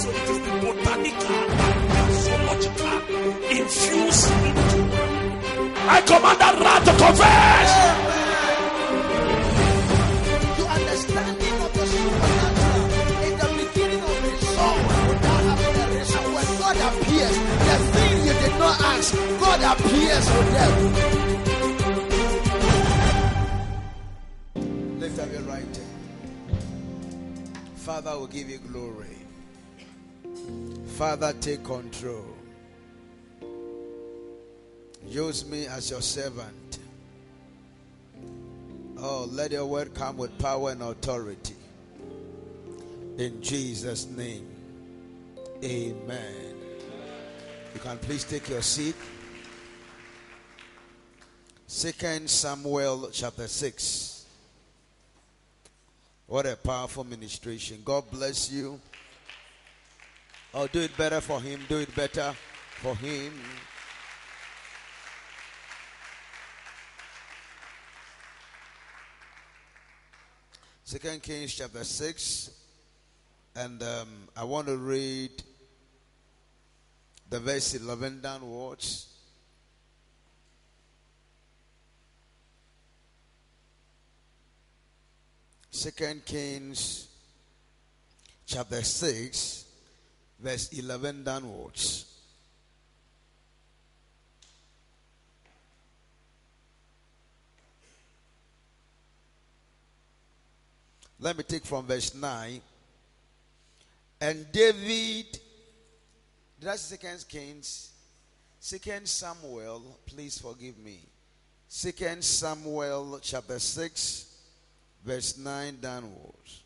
So it is the botanical and infused into. I command that rat to confess. To understanding of the supernatural in the beginning of the song without having a reason. When God appears, the thing you did not ask, God appears for them. Father, will give you glory. Father, take control. Use me as your servant. Oh, let your word come with power and authority. In Jesus' name. Amen. You can please take your seat. Second Samuel chapter 6. What a powerful ministration. God bless you. Oh, do it better for him. Do it better for him. Second Kings chapter 6. And um, I want to read the verse 11 downwards. Second Kings chapter 6, verse 11 downwards. Let me take from verse 9. And David, did I say Second Kings? Second Samuel, please forgive me. Second Samuel chapter 6, verse 9 downwards.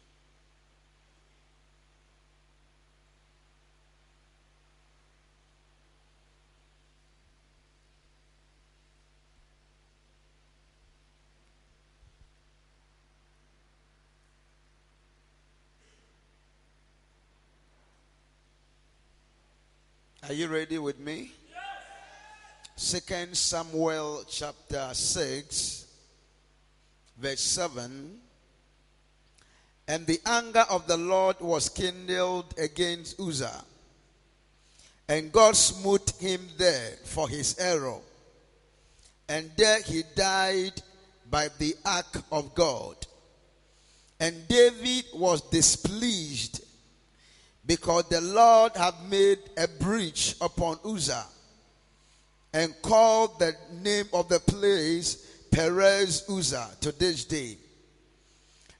Are you ready with me? Second Samuel chapter 6 verse 7 and the anger of the Lord was kindled against Uzzah. And God smote him there for his error. And there he died by the ark of God. And David was displeased because the Lord had made a breach upon Uzzah and called the name of the place Perez Uzzah to this day.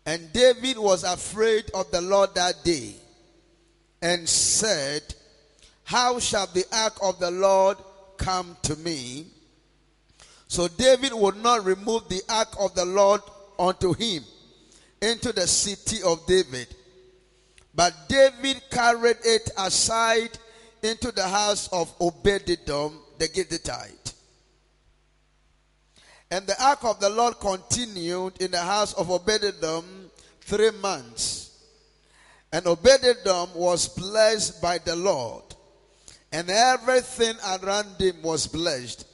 And David was afraid of the Lord that day and said, How shall the ark of the Lord come to me? So David would not remove the ark of the Lord unto him into the city of David. But David carried it aside into the house of Obededom the Gittite. And the ark of the Lord continued in the house of Obededom three months. And Obededom was blessed by the Lord, and everything around him was blessed.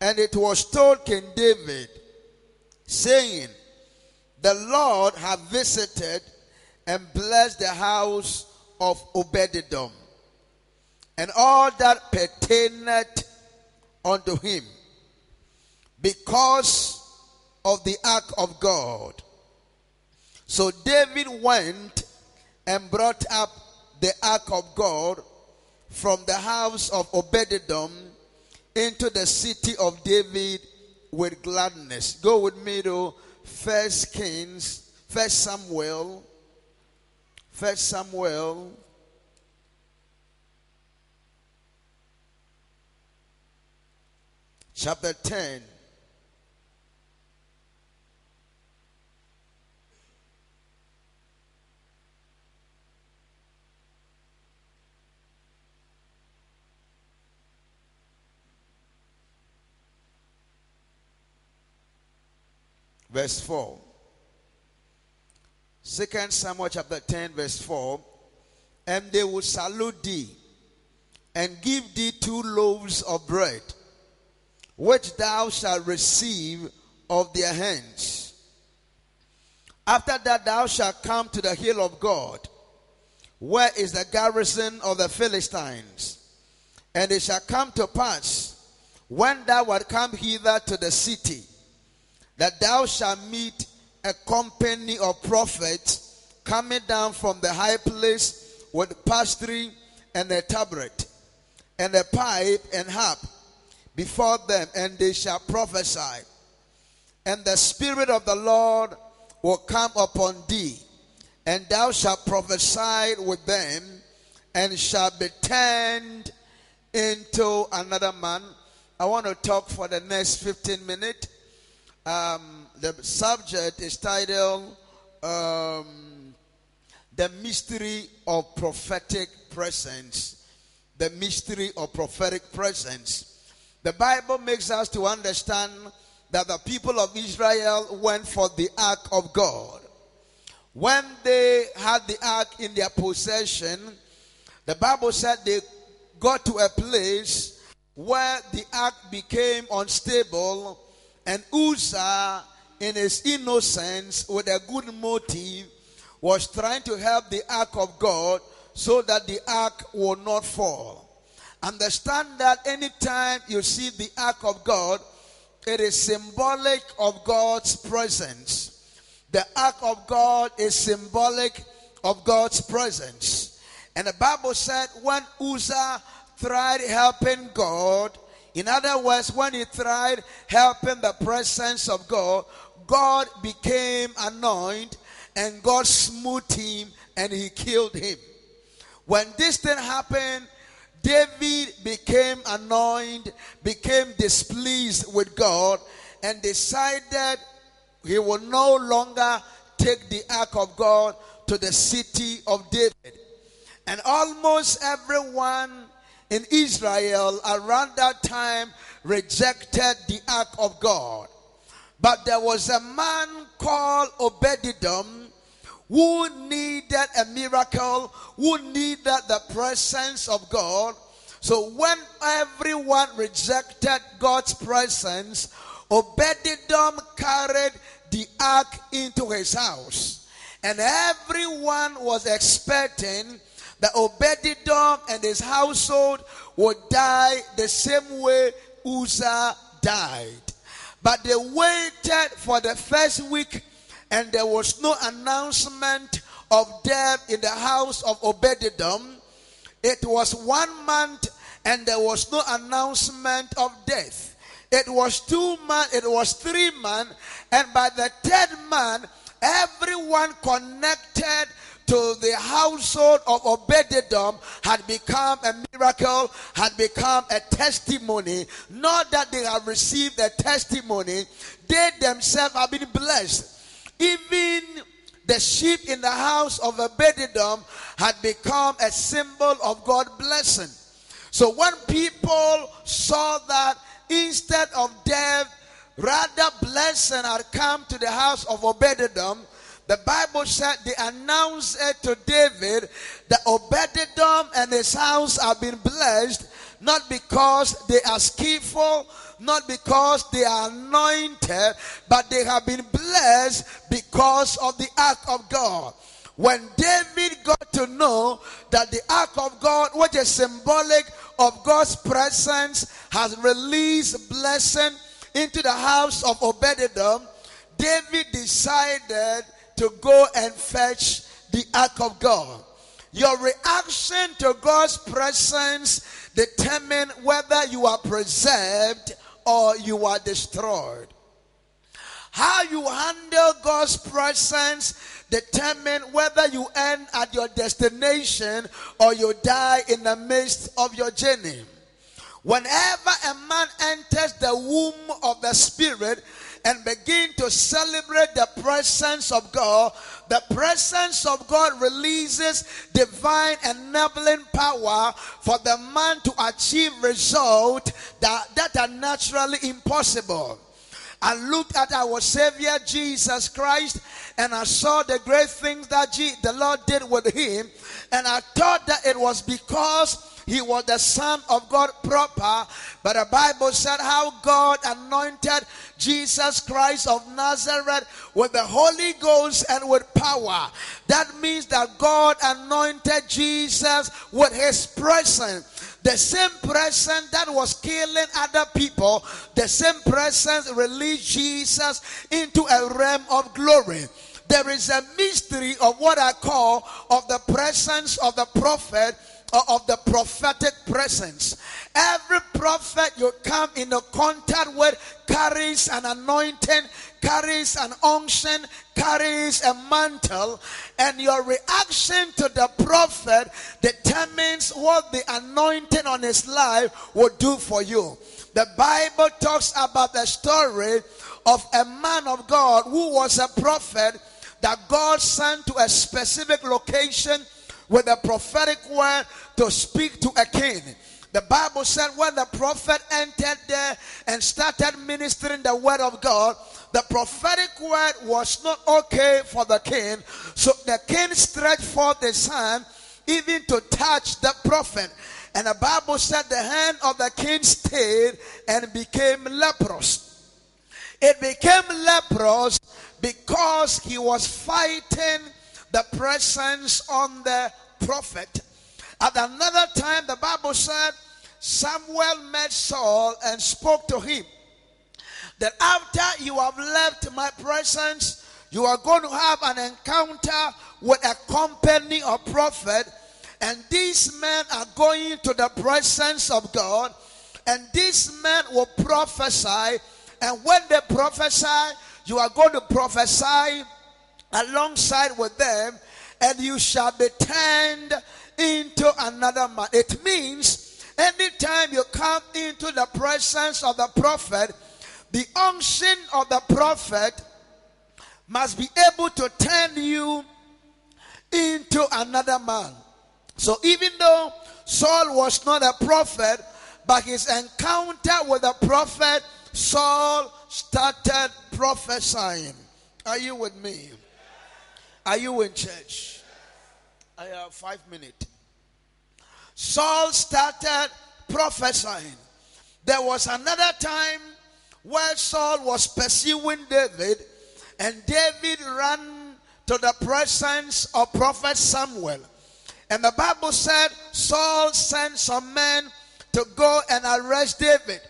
And it was told King David, saying, The Lord have visited and blessed the house of Obededom and all that pertained unto him because of the ark of God. So David went and brought up the ark of God from the house of Obededom into the city of David with gladness. Go with me to First Kings, First Samuel, First Samuel chapter 10. Verse 4. Second Samuel chapter 10, verse 4. And they will salute thee and give thee two loaves of bread which thou shalt receive of their hands. After that, thou shalt come to the hill of God, where is the garrison of the Philistines. And it shall come to pass, when thou art come hither to the city, that thou shalt meet a company of prophets coming down from the high place with psaltery and a tabret and a pipe and harp before them, and they shall prophesy. And the Spirit of the Lord will come upon thee, and thou shalt prophesy with them, and shalt be turned into another man. I want to talk for the next 15 minutes. Um, the subject is titled um, The Mystery of Prophetic Presence. The Mystery of Prophetic Presence. The Bible makes us to understand that the people of Israel went for the ark of God. When they had the ark in their possession, the Bible said they got to a place where the ark became unstable, and Uzzah, in his innocence, with a good motive, was trying to help the ark of God so that the ark will not fall. Understand that anytime you see the ark of God, it is symbolic of God's presence. The ark of God is symbolic of God's presence. And the Bible said when Uzzah tried helping God, in other words, when he tried helping the presence of God, God became anointed and God smote him and he killed him. When this thing happened, David became anointed, became displeased with God, and decided he will no longer take the ark of God to the city of David. And almost everyone in Israel around that time rejected the ark of God. But there was a man called Obededom who needed a miracle, who needed the presence of God. So when everyone rejected God's presence, Obededom carried the ark into his house. And everyone was expecting that Obededom and his household would die the same way Uzzah died. But they waited for the first week and there was no announcement of death in the house of Obededom. It was one month and there was no announcement of death. It was two months, it was three months, and by the third month, everyone connected to the household of Obededom had become a miracle, had become a testimony. Not that they have received a testimony, they themselves have been blessed. Even the sheep in the house of Obededom had become a symbol of God's blessing. So when people saw that instead of death, rather blessing had come to the house of Obededom, the Bible said they announced it to David that Obededom and his house have been blessed, not because they are skillful, not because they are anointed, but they have been blessed because of the ark of God. When David got to know that the ark of God, which is symbolic of God's presence, has released blessing into the house of Obededom, David decided to go and fetch the ark of God. Your reaction to God's presence determine whether you are preserved or you are destroyed. How you handle God's presence determine whether you end at your destination or you die in the midst of your journey. Whenever a man enters the womb of the spirit, and begin to celebrate the presence of God, the presence of God releases divine enabling power for the man to achieve results that, that are naturally impossible. I looked at our Savior Jesus Christ and I saw the great things that the Lord did with him, and I thought that it was because he was the Son of God proper, but the Bible said how God anointed Jesus Christ of Nazareth with the Holy Ghost and with power. That means that God anointed Jesus with his presence. The same presence that was killing other people, the same presence released Jesus into a realm of glory there is a mystery of what I call of the presence of the prophet of the prophetic presence. Every prophet you come into contact with carries an anointing, carries an unction, carries a mantle, and your reaction to the prophet determines what the anointing on his life will do for you. The Bible talks about the story of a man of God who was a prophet that God sent to a specific location with a prophetic word to speak to a king. The Bible said when the prophet entered there and started ministering the word of God, the prophetic word was not okay for the king. So the king stretched forth his hand even to touch the prophet. And the Bible said the hand of the king stayed and became leprous. It became leprous because he was fighting the presence on the prophet. At another time, the Bible said Samuel met Saul and spoke to him that after you have left my presence, you are going to have an encounter with a company of prophet, and these men are going to the presence of God, and these men will prophesy, and when they prophesy, you are going to prophesy alongside with them, and you shall be turned into another man. It means anytime you come into the presence of the prophet, the unction of the prophet must be able to turn you into another man. So even though Saul was not a prophet, but his encounter with the prophet, Saul started prophesying. Are you with me? Are you in church? I have five minutes. Saul started prophesying. There was another time where Saul was pursuing David, and David ran to the presence of prophet Samuel. And the Bible said Saul sent some men to go and arrest David.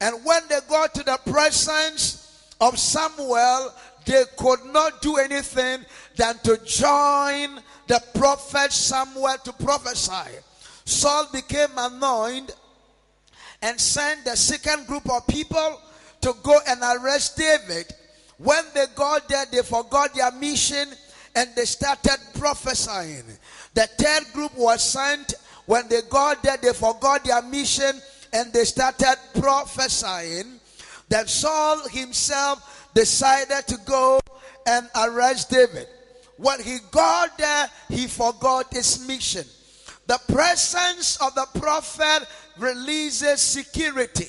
And when they got to the presence of Samuel, they could not do anything than to join the prophet Samuel to prophesy. Saul became annoyed and sent the second group of people to go and arrest David. When they got there, they forgot their mission and they started prophesying. The third group was sent. When they got there, they forgot their mission and they started prophesying. Then Saul himself decided to go and arrest David. When he got there, he forgot his mission. The presence of the prophet releases security.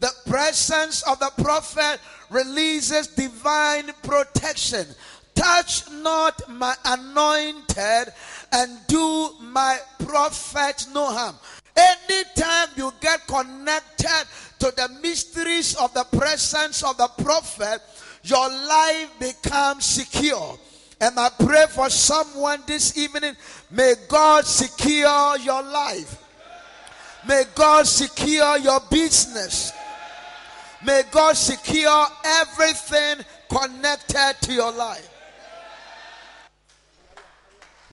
The presence of the prophet releases divine protection. Touch not my anointed and do my prophet no harm. Anytime you get connected the mysteries of the presence of the prophet, your life becomes secure. And I pray for someone this evening. May God secure your life. May God secure your business. May God secure everything connected to your life.